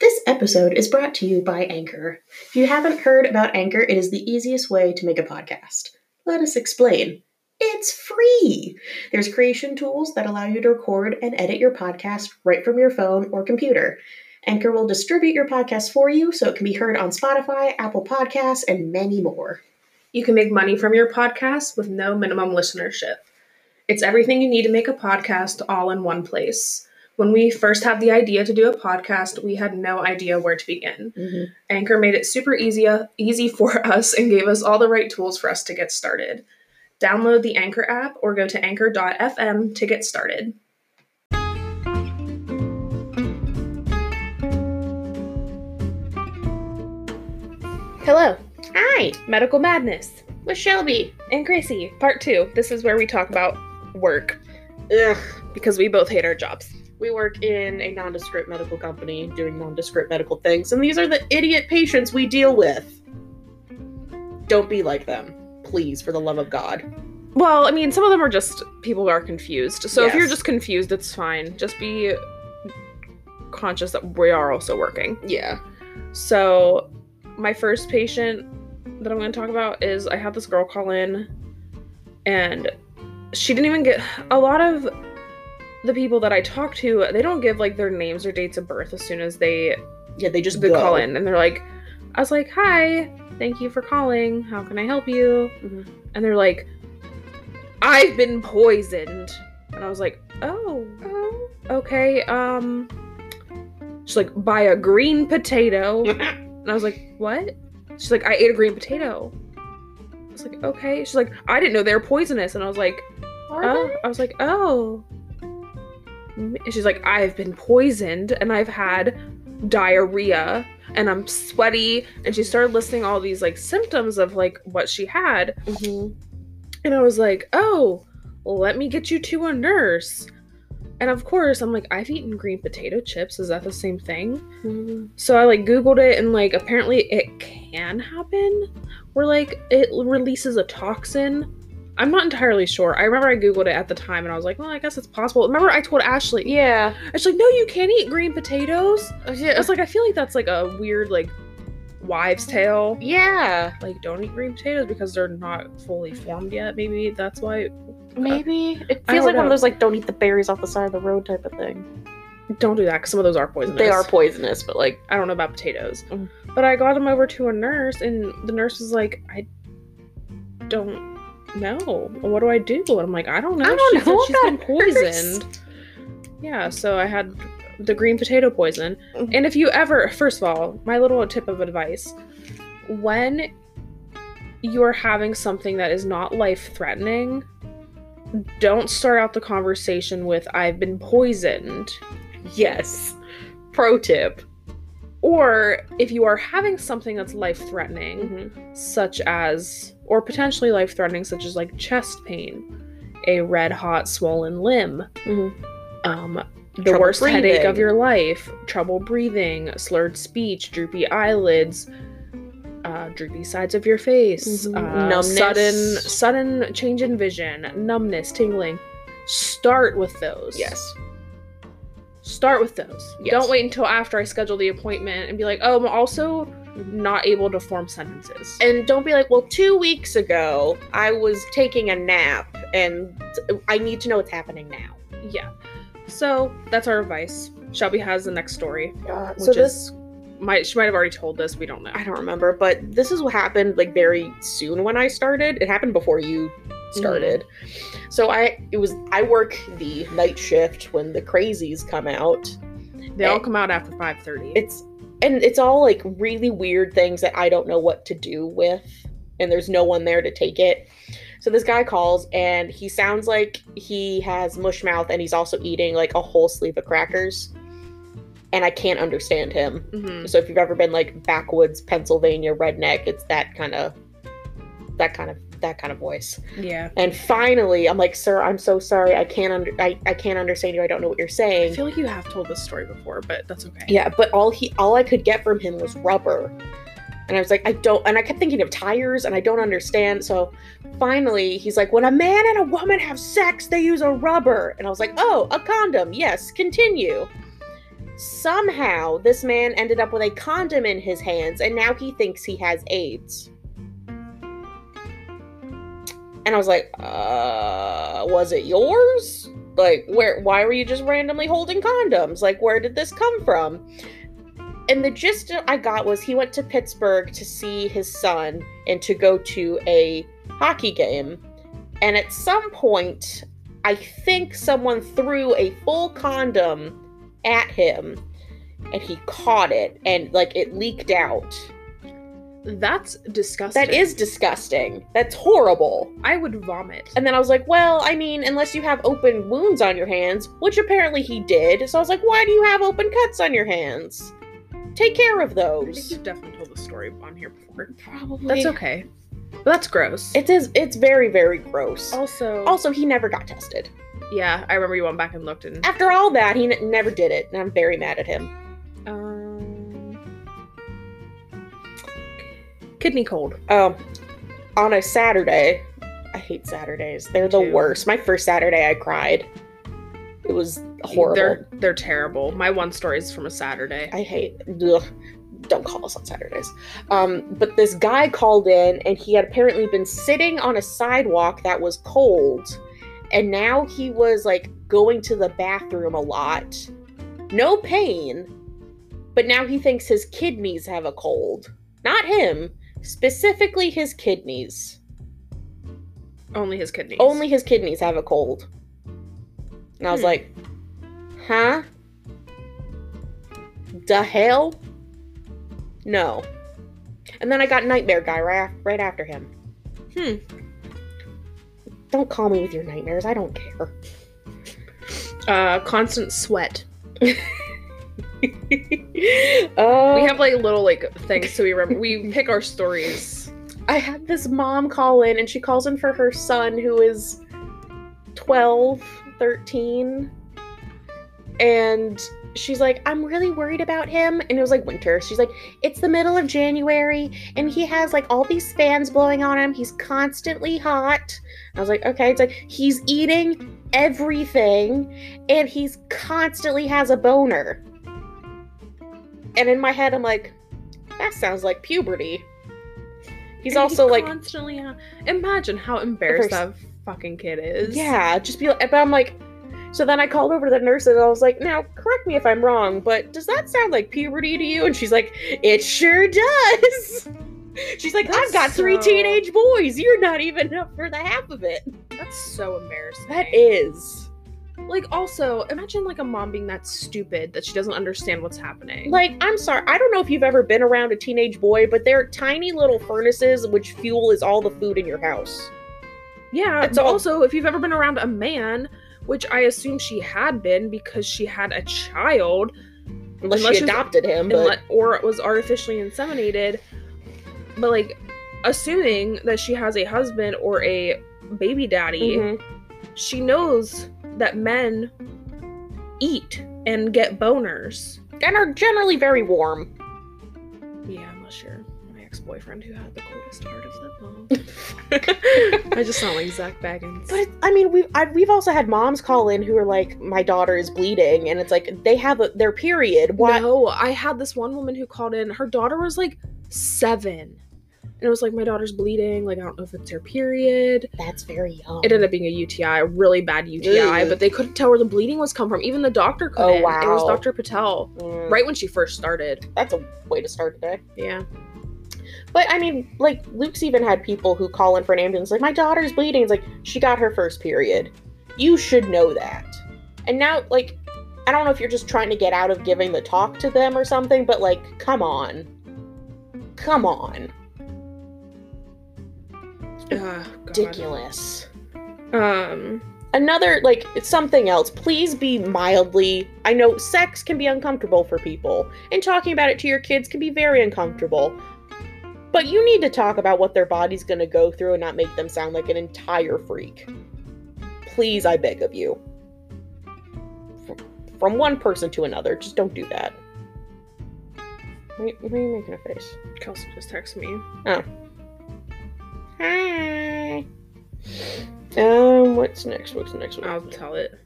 This episode is brought to you by Anchor. If you haven't heard about Anchor, it is the easiest way to make a podcast. Let us explain. It's free! There's creation tools that allow you to record and edit your podcast right from your phone or computer. Anchor will distribute your podcast for you so it can be heard on Spotify, Apple Podcasts, and many more. You can make money from your podcast with no minimum listenership. It's everything you need to make a podcast all in one place. When we first had the idea to do a podcast, we had no idea where to begin. Mm-hmm. Anchor made it super easy, easy for us and gave us all the right tools for us to get started. Download the Anchor app or go to anchor.fm to get started. Hello, Hi, Medical Madness with Shelby. and Gracie, part two. This is where we talk about work Ugh. because we both hate our jobs. We work in a nondescript medical company doing nondescript medical things, and these are the idiot patients we deal with. Don't be like them, please, for the love of God. Well, I mean, some of them are just people who are confused. So if you're just confused, it's fine. Just be conscious that we are also working. Yeah. So, my first patient that I'm going to talk about is I had this girl call in, and she didn't even get a lot of the people that I talk to. They don't give like their names or dates of birth as soon as they Yeah, they just they go. call in, and they're like, I was like, "Hi, thank you for calling. How can I help you?" Mhm. And they're like, "I've been poisoned," and I was like, "Oh, Oh. okay." Um, she's like, "By a green potato." And I was like, what? She's like, I ate a green potato. I was like, okay. She's like, I didn't know they were poisonous. And I was like, oh. I was like, oh. She's like, I've been poisoned and I've had diarrhea and I'm sweaty. And she started listing all these like symptoms of like what she had. Mhm. And I was like, oh, let me get you to a nurse. And of course, I'm like, I've eaten green potato chips. Is that the same thing? Mhm. So I like Googled it and like apparently it can happen where like it releases a toxin. I'm not entirely sure. I remember I Googled it at the time and I was like, well, I guess it's possible. Remember I told Ashley, Yeah. she's like, no, you can't eat green potatoes. I Yeah. was like, I feel like that's like a weird like wives' tale. Yeah. Like, don't eat green potatoes because they're not fully formed yet. Maybe that's why. Maybe. It feels like one of those like don't eat the berries off the side of the road type of thing. Don't do that because some of those are poisonous. They are poisonous, but like I don't know about potatoes. Mm. But I got him over to a nurse, and the nurse was like, I don't know. What do I do? And I'm like, I don't know. I don't she said know she's been about nurse." poisoned. Yeah, so I had the green potato poison. Mm. And if you ever, first of all, my little tip of advice when you're having something that is not life threatening, don't start out the conversation with, I've been poisoned. yes. Pro tip. Or if you are having something that's life threatening, Mhm. such as, or potentially life threatening, such as like chest pain, a red hot swollen limb, Mhm. um, the Trouble worst headache of your life, trouble breathing, slurred speech, droopy eyelids, uh, droopy sides of your face, Mhm. uh, Numbness. sudden sudden change in vision, numbness, tingling. Start with those. Yes. Start with those. Yes. Don't wait until after I schedule the appointment and be like, oh, I'm also not able to form sentences. And don't be like, well, two weeks ago I was taking a nap and I need to know what's happening now. yeah. So that's our advice. Shelby has the next story, which so this is might she might have already told this. We don't know. I don't remember, but this is what happened like very soon when I started. It happened before you mm-hmm. started. So I it was I work the night shift when the crazies come out. They all come out after five thirty. It's and it's all like really weird things that I don't know what to do with and there's no one there to take it. So this guy calls and he sounds like he has mush mouth and he's also eating like a whole sleeve of crackers. And I can't understand him. hmm So if you've ever been like backwoods Pennsylvania redneck, it's that kind of that kind of that kind of voice. Yeah. And finally, I'm like, "Sir, I'm so sorry. I can't under I, I can't understand you. I don't know what you're saying. I feel like you have told this story before, but that's okay. Yeah, but all he all I could get from him was rubber. And I was like, I don't and I kept thinking of tires and I don't understand. So finally he's like, when a man and a woman have sex, they use a rubber. And I was like, oh, a condom. Yes, continue. Somehow, this man ended up with a condom in his hands, and now he thinks he has AIDS. And I was like, uh, was it yours? Like, where, why were you just randomly holding condoms? Like, where did this come from? And the gist I got was he went to Pittsburgh to see his son and to go to a hockey game. And at some point, I think someone threw a full condom at him and he caught it and like it leaked out. That's disgusting. That is disgusting. That's horrible. I would vomit. And then I was like, well, I mean, unless you have open wounds on your hands, which apparently he did. So I was like, why do you have open cuts on your hands? Take care of those. I think you've definitely told the story on here before. Probably. That's okay. But that's gross. It is. It's very, very gross. also, Also, he never got tested. yeah, I remember you went back and looked and After all that, he n- never did it, and I'm very mad at him. Kidney cold. Um, on a Saturday, I hate Saturdays. They're the worst. My first Saturday, I cried. It was horrible. They're they're terrible. My one story is from a Saturday. I hate. Ugh, don't call us on Saturdays. Um, but this guy called in, and he had apparently been sitting on a sidewalk that was cold, and now he was like going to the bathroom a lot. No pain, but now he thinks his kidneys have a cold. Not him, specifically his kidneys. Only his kidneys. Only his kidneys have a cold. And I was Hmm. like, huh? The hell? No. And then I got Nightmare Guy right, right after him. Hmm. Don't call me with your nightmares. I don't care. Uh, constant sweat. uh, we have like little like things so we remember. We pick our stories. I had this mom call in, and she calls in for her son who is 12, 13. And she's like, I'm really worried about him. And it was like winter. She's like, It's the middle of January, and he has like all these fans blowing on him. He's constantly hot. I was like, Okay. It's like, he's eating everything, and he's constantly has a boner. And in my head, I'm like, That sounds like puberty. He's And also like, constantly. Imagine how embarrassed that fucking kid is. Yeah, just be like, but I'm like, so then I called over to the nurse and I was like, now correct me if I'm wrong, but does that sound like puberty to you? And she's like, it sure does. She's like, I've That's got three teenage boys. You're not even up for the half of it. That's so embarrassing. That is. Like, also, imagine like a mom being that stupid that she doesn't understand what's happening. Like, I'm sorry. I don't know if you've ever been around a teenage boy, but they're tiny little furnaces which fuel is all the food in your house. yeah. it's all- also, if you've ever been around a man, which I assume she had been because she had a child, Unless, Unless she adopted him, but unle- or was artificially inseminated. But like, assuming that she has a husband or a baby daddy, Mhm. she knows that men eat and get boners. and are generally very warm. Yeah, unless you're my ex-boyfriend who had the coldest heart of them all. I just sound like Zak Bagans. But I mean, we've I, we've also had moms call in who are like, "My daughter is bleeding," and it's like they have a, their period. Why? No, I had this one woman who called in. Her daughter was like seven. And it was like, my daughter's bleeding. Like, I don't know if it's her period. That's very young. It ended up being a UTI, a really bad UTI, but they couldn't tell where the bleeding was come from. Even the doctor couldn't. Oh, wow. It was. Dr. Patel. Mm, Right when she first started. That's a way to start the day. Yeah. But I mean, like Luke's even had people who call in for an ambulance, like, "My daughter's bleeding." It's like she got her first period. You should know that. And now, like, I don't know if you're just trying to get out of giving the talk to them or something, but like, come on, come on, God. ridiculous. Um, another like it's something else. Please be mildly i know sex can be uncomfortable for people and talking about it to your kids can be very uncomfortable. But you need to talk about what their body's going to go through and not make them sound like an entire freak. Please i beg of you. From one person to another just don't do that. Why are you making a face? Kelsey just texted me. Hi um what's next what's the next what's I'll next? tell it.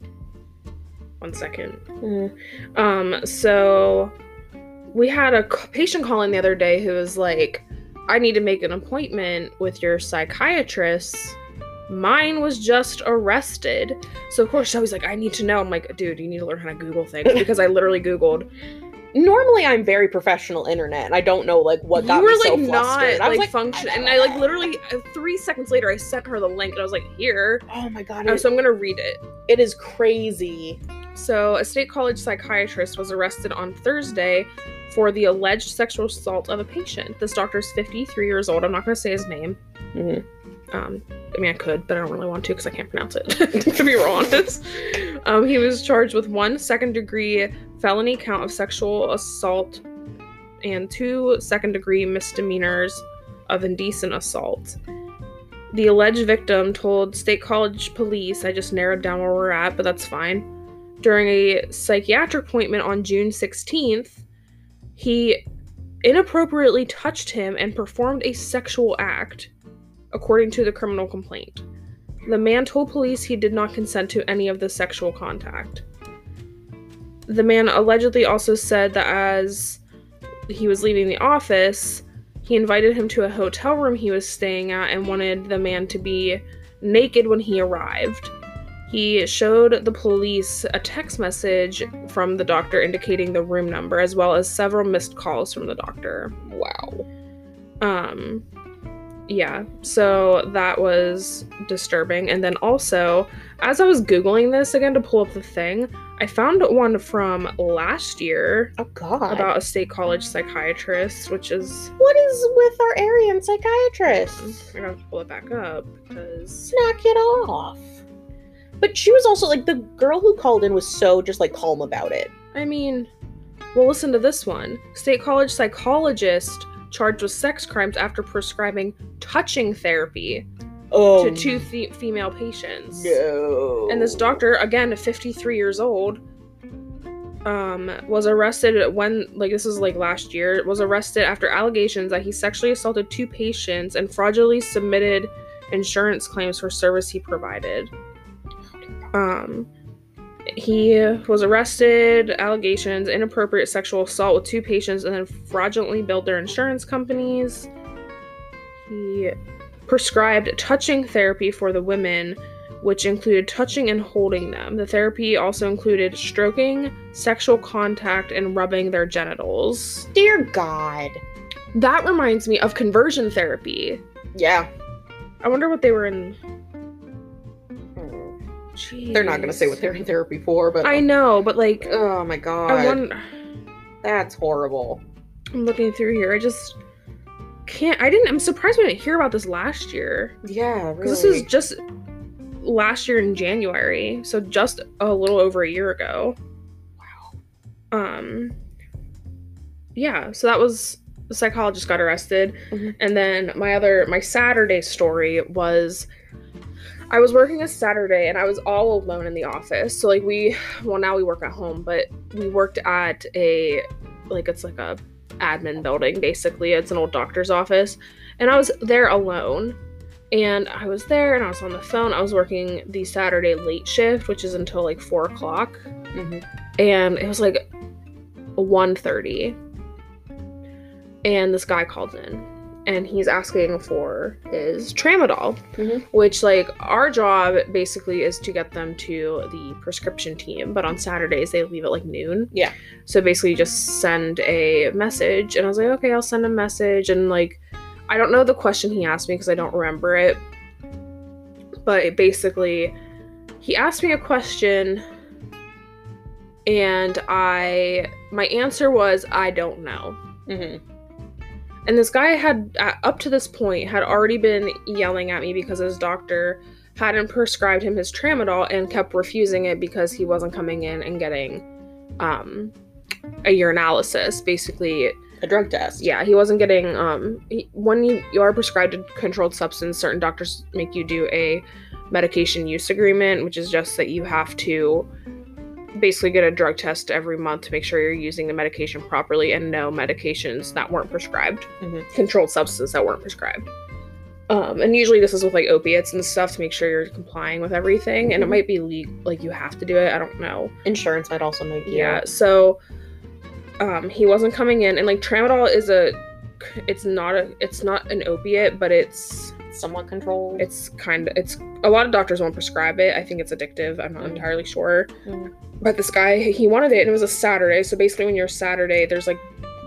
one second. Mm. Um, so we had a patient call in the other day who was like, I need to make an appointment with your psychiatrist. Mine was just arrested. So of course I was like, I need to know. I'm like, dude, you need to learn how to Google things because I literally Googled. Normally, I'm very professional internet, and I don't know like what got you were me so like not flustered. I was like, like, function, and I like literally uh, three seconds later I sent her the link and I was like, here. Oh my god, Uh, it, so I'm gonna read it. it is crazy. So, a state college psychiatrist was arrested on Thursday for the alleged sexual assault of a patient. This doctor is 53 years old. I'm not going to say his name. Mhm. Um, I mean, I could, but I don't really want to because I can't pronounce it, to be real honest. Um, he was charged with one second degree felony count of sexual assault and two second degree misdemeanors of indecent assault. The alleged victim told State College police, I just narrowed down where we're at, but that's fine. During a psychiatric appointment on June 16th, he inappropriately touched him and performed a sexual act, according to the criminal complaint. The man told police he did not consent to any of the sexual contact. The man allegedly also said that as he was leaving the office, he invited him to a hotel room he was staying at and wanted the man to be naked when he arrived. He showed the police a text message from the doctor indicating the room number as well as several missed calls from the doctor. Wow. Um yeah, so that was disturbing. And then also, as I was Googling this again to pull up the thing, I found one from last year Oh god. about a state college psychiatrist, which is. what is with our Aryan psychiatrists? I gotta pull it back up because. Knock it off. But she was also like the girl who called in was so just like calm about it. I mean, well, listen to this one. State college psychologist charged with sex crimes after prescribing touching therapy Oh to two th- female patients. No. And this doctor, again, 53 years old, um, was arrested when, like, this is like last year, was arrested after allegations that he sexually assaulted two patients and fraudulently submitted insurance claims for service he provided. Um, he was arrested, allegations, inappropriate sexual assault with two patients, and then fraudulently billed their insurance companies. He prescribed touching therapy for the women, which included touching and holding them. The therapy also included stroking, sexual contact, and rubbing their genitals. Dear God. That reminds me of conversion therapy. Yeah. I wonder what they were in. Hmm. They're not gonna say what they're in therapy for, but I know, but like, Oh my god. Wonder. That's horrible. I'm looking through here. I just can't. I didn't. I'm surprised we didn't hear about this last year Yeah, really. because this is just last year in January, so just a little over a year ago. wow. Um. Yeah, so that was the psychologist got arrested, Mhm. and then my other my Saturday story was. I was working a Saturday and I was all alone in the office. So like we well now we work at home, but we worked at a like it's like a admin building basically. It's an old doctor's office. And I was there alone. And I was there and I was on the phone. I was working the Saturday late shift, which is until like four o'clock. Mhm. And it was like 1.30. And this guy called in and he's asking for his tramadol Mhm. which like our job basically is to get them to the prescription team but on saturdays they leave at like noon Yeah. so basically you just send a message and i was like okay i'll send a message and like i don't know the question he asked me because i don't remember it but it basically he asked me a question and i my answer was i don't know Mhm. And this guy had, uh, up to this point, had already been yelling at me because his doctor hadn't prescribed him his tramadol and kept refusing it because he wasn't coming in and getting um, a urinalysis. Basically, A drug test. yeah, he wasn't getting. Um, he, when you, you are prescribed a controlled substance, certain doctors make you do a medication use agreement, which is just that you have to basically get a drug test every month to make sure you're using the medication properly and no medications that weren't prescribed, Mhm. controlled substances that weren't prescribed. Um, and usually this is with like opiates and stuff to make sure you're complying with everything. And it Mhm. might be like you have to do it. I don't know. Insurance might also make you. Yeah. So um, he wasn't coming in, and like tramadol is a, it's not a, it's not an opiate, but it's Somewhat controlled. it's kind of it's a lot of doctors won't prescribe it. I think it's addictive. I'm not Mm. entirely sure. Mm. But this guy, he wanted it, and it was a Saturday. So basically, when you're Saturday, there's like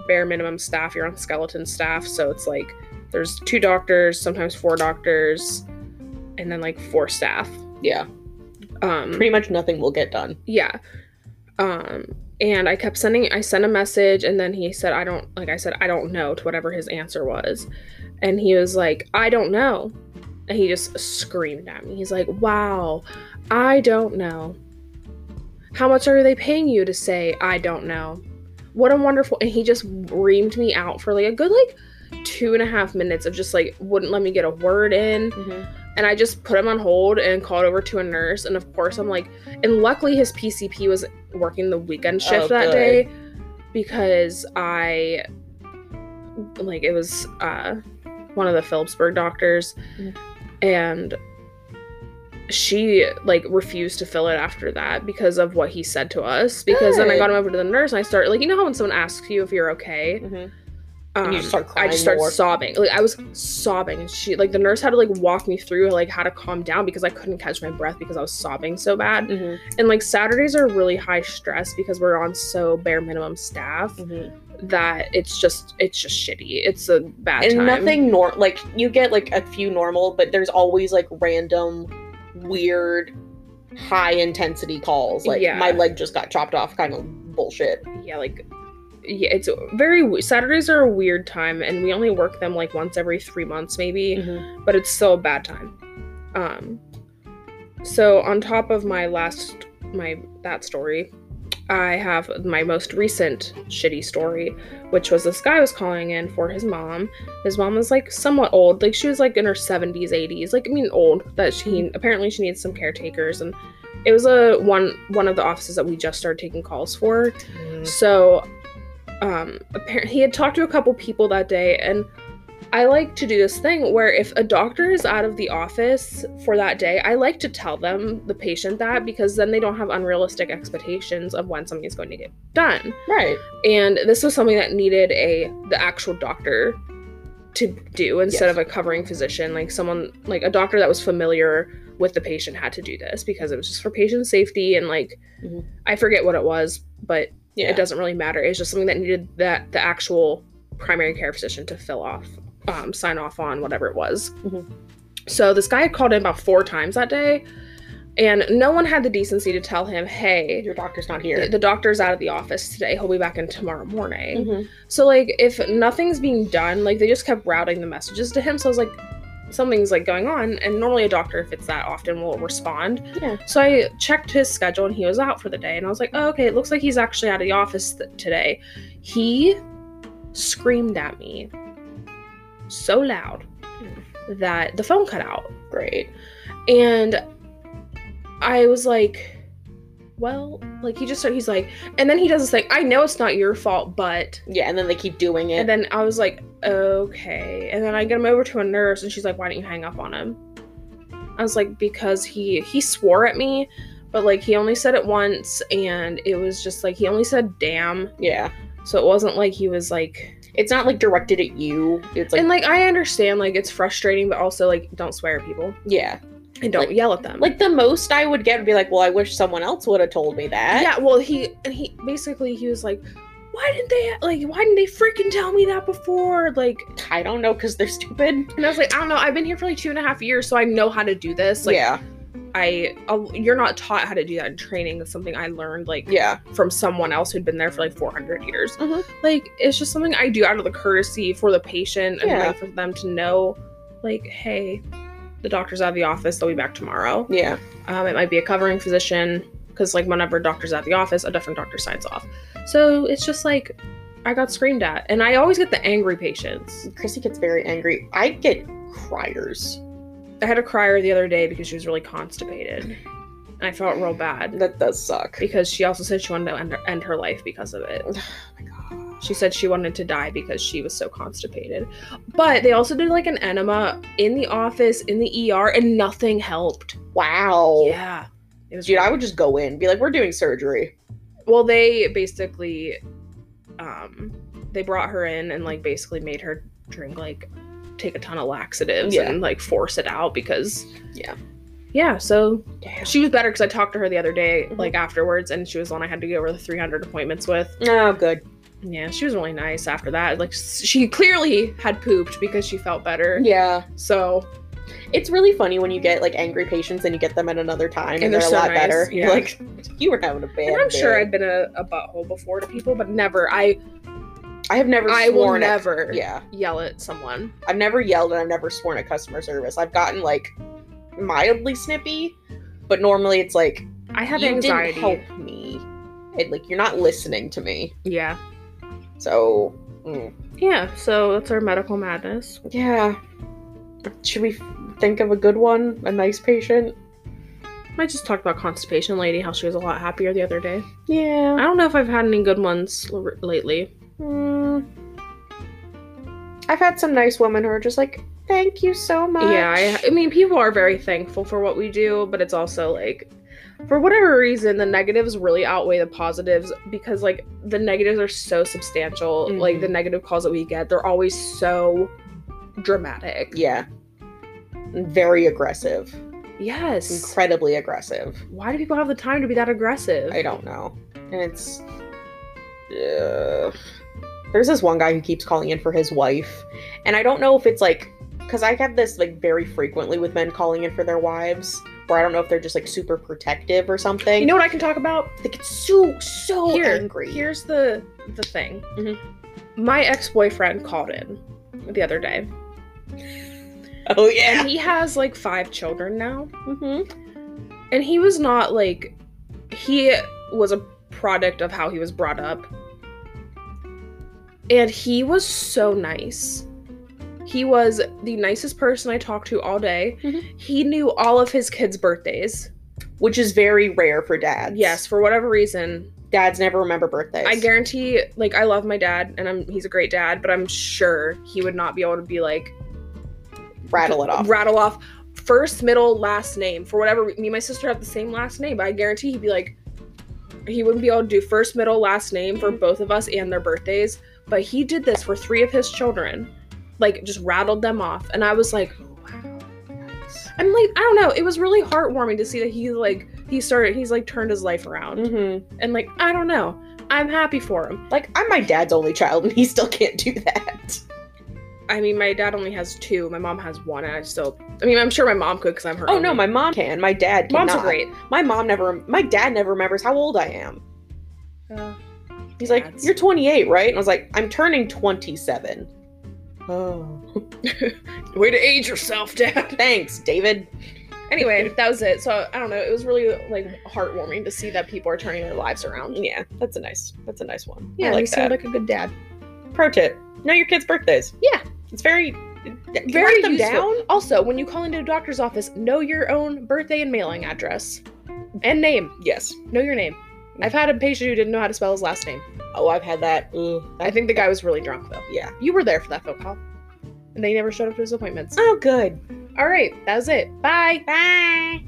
bare minimum staff. You're on skeleton staff, so it's like there's two doctors, sometimes four doctors, and then like four staff. yeah. Um, Pretty much nothing will get done. yeah. Um, and I kept sending. I sent a message, and then he said, "I don't." Like I said, "I don't know." To whatever his answer was, and he was like, "I don't know," and he just screamed at me. He's like, "Wow, I don't know." How much are they paying you to say I don't know? What a wonderful and he just reamed me out for like a good like two and a half minutes of just like wouldn't let me get a word in. Mm-hmm. And I just put him on hold and called over to a nurse. And of course I'm like and luckily his PCP was working the weekend shift Oh, that good. day because I like it was uh one of the Philipsburg doctors Mhm. and she like refused to fill it after that because of what he said to us because then I got him over to the nurse and I started like you know how when someone asks you if you're okay Mhm. Um, And you just start I just started more. sobbing like I was sobbing and she like the nurse had to like walk me through like how to calm down because I couldn't catch my breath because I was sobbing so bad Mhm. and like Saturdays are really high stress because we're on so bare minimum staff Mhm. that it's just it's just shitty it's a bad And time nothing nor like you get like a few normal, but there's always like random, weird, high intensity calls. Like Yeah. my leg just got chopped off, kind of bullshit. yeah like yeah it's very saturdays are a weird time and we only work them like once every three months maybe Mm-hmm. but it's still a bad time um so on top of my last my that story i have my most recent shitty story which was this guy was calling in for his mom his mom was like somewhat old like she was like in her 70s 80s like i mean old that she apparently she needs some caretakers and it was a one one of the offices that we just started taking calls for Mm-hmm. so, um, apparently he had talked to a couple people that day, and I like to do this thing where if a doctor is out of the office for that day, I like to tell them the patient that because then they don't have unrealistic expectations of when something's going to get done. Right. And this was something that needed a the actual doctor to do instead Yes. of a covering physician, like someone like a doctor that was familiar with the patient had to do this because it was just for patient safety and like Mhm. I forget what it was, but Yeah. it doesn't really matter. It's just something that needed that the actual primary care physician to fill off, um, sign off on whatever it was. Mhm. So this guy had called in about four times that day, and no one had the decency to tell him, "Hey, Your doctor's not here. the doctor's out of the office today. He'll be back in tomorrow morning." Mhm. So like, if nothing's being done, like they just kept routing the messages to him. So I was like, something's like going on, and normally a doctor, if it's that often, will respond. Yeah. So I checked his schedule and he was out for the day. And I was like, oh, okay, it looks like he's actually out of the office th- today. He screamed at me so loud hmm. that the phone cut out. Great. And I was like, well, like he just started, he's like, and then he does this thing, I know it's not your fault, but. Yeah, and then they keep doing it. And then I was like, okay. And then I get him over to a nurse and she's like, why don't you hang up on him? I was like, because he he swore at me, but like he only said it once and it was just like he only said damn. yeah. So it wasn't like he was like It's not like directed at you. It's like and like I understand like it's frustrating, but also like don't swear at people yeah. And don't Like- yell at them. Like the most I would get would be like, well, I wish someone else would have told me that. yeah, well he and he basically he was like, why didn't they like why didn't they freaking tell me that before? Like I don't know because they're stupid. and I was like, I don't know, I've been here for like two and a half years, so I know how to do this. Like yeah. I I'll, you're not taught how to do that in training. That's something I learned like Yeah. from someone else who'd been there for like 400 years. Mhm. Like it's just something I do out of the courtesy for the patient and Yeah. like for them to know, like, hey, the doctor's out of the office. They'll be back tomorrow. Yeah. Um, it might be a covering physician because like whenever a doctor's at the office, a different doctor signs off. So it's just like I got screamed at, and I always get the angry patients. Chrissy gets very angry. I get criers. I had a crier the other day because she was really constipated, and I felt real bad That does suck. because she also said she wanted to end her, end her life because of it. Oh my god. She said she wanted to die because she was so constipated. But they also did like an enema in the office, in the ER, and nothing helped. Wow. Yeah. It was Dude, I would just go in, be like, we're doing surgery. well, they basically um they brought her in and like basically made her drink like take a ton of laxatives Yeah. and like force it out because Yeah. Yeah, so Damn. she was better because I talked to her the other day, Mhm. like afterwards, and she was the one I had to go over the 300 appointments with. Oh, good. Yeah, she was really nice after that. Like, she clearly had pooped because she felt better. Yeah. So, It's really funny when you get like angry patients and you get them at another time and, And they're, they're a lot nice, better. yeah. You're like, you were having a bad and I'm sure. I've been a, a butthole before to people, but never. I I have never I will sworn at- never yeah. yell at someone. I've never yelled and I've never sworn at customer service. I've gotten like mildly snippy, but normally it's like I have you anxiety. didn't help me. It, like you're not listening to me. Yeah. So mm, Yeah, so that's our medical madness. yeah. Should we think of a good one? A nice patient? I just talked about constipation lady, how she was a lot happier the other day. Yeah. I don't know if I've had any good ones l- lately. Mm. I've had some nice women who are just like, thank you so much. Yeah, I, I mean, people are very thankful for what we do, but it's also like, for whatever reason, the negatives really outweigh the positives because, like, the negatives are so substantial. Like, Mhm. the negative calls that we get, they're always so dramatic. Yeah. Very aggressive. Yes. Incredibly aggressive. Why do people have the time to be that aggressive? I don't know. And it's. Ugh. there's this one guy who keeps calling in for his wife. And I don't know if it's like. Because I get this like very frequently with men calling in for their wives. I don't know if they're just like super protective or something. You know what I can talk about? they get so, so Here, angry. Here's the the thing. Mhm. My ex boyfriend called in the other day, Oh, yeah. and he has like five children now. hmm and he was not like he was a product of how he was brought up and he was so nice he was the nicest person i talked to all day Mhm. he knew all of his kids birthdays Which is very rare for dads. yes for whatever reason Dads never remember birthdays. i guarantee like i love my dad and i'm he's a great dad but i'm sure he would not be able to be like Rattle it off. rattle off first, middle, last name. For whatever me and my sister have the same last name, but I guarantee he'd be like he wouldn't be able to do first, middle, last name for both of us and their birthdays. But he did this for three of his children. Like just rattled them off. And I was like, wow. I'm like, I don't know. It was really heartwarming to see that he like he started he's like turned his life around. hmm And like, I don't know. I'm happy for him. Like, I'm my dad's only child, and he still can't do that. I mean, my dad only has two. My mom has one, and I still. I mean, I'm sure my mom could because I'm her. Oh no, my mom can. My dad cannot. moms are great. My mom never. My dad never remembers how old I am. Uh, He's like, "You're 28, right?" And I was like, "I'm turning 27." Oh, way to age yourself, Dad. thanks, David. Anyway, that was it. So I don't know. It was really like heartwarming to see that people are turning their lives around. Yeah, that's a nice. That's a nice one. Yeah, I like seemed that. like a good dad. Pro tip: Know your kids' birthdays. Yeah. it's very. Very write them useful. down. Also, when you call into a doctor's office, know your own birthday and mailing address and name. Yes. Know your name. I've had a patient who didn't know how to spell his last name. Oh, I've had that. Mm. I think the guy was really drunk though. Yeah, you were there for that phone call, and they never showed up to his appointments. Oh, good. All right, that was it. Bye. Bye.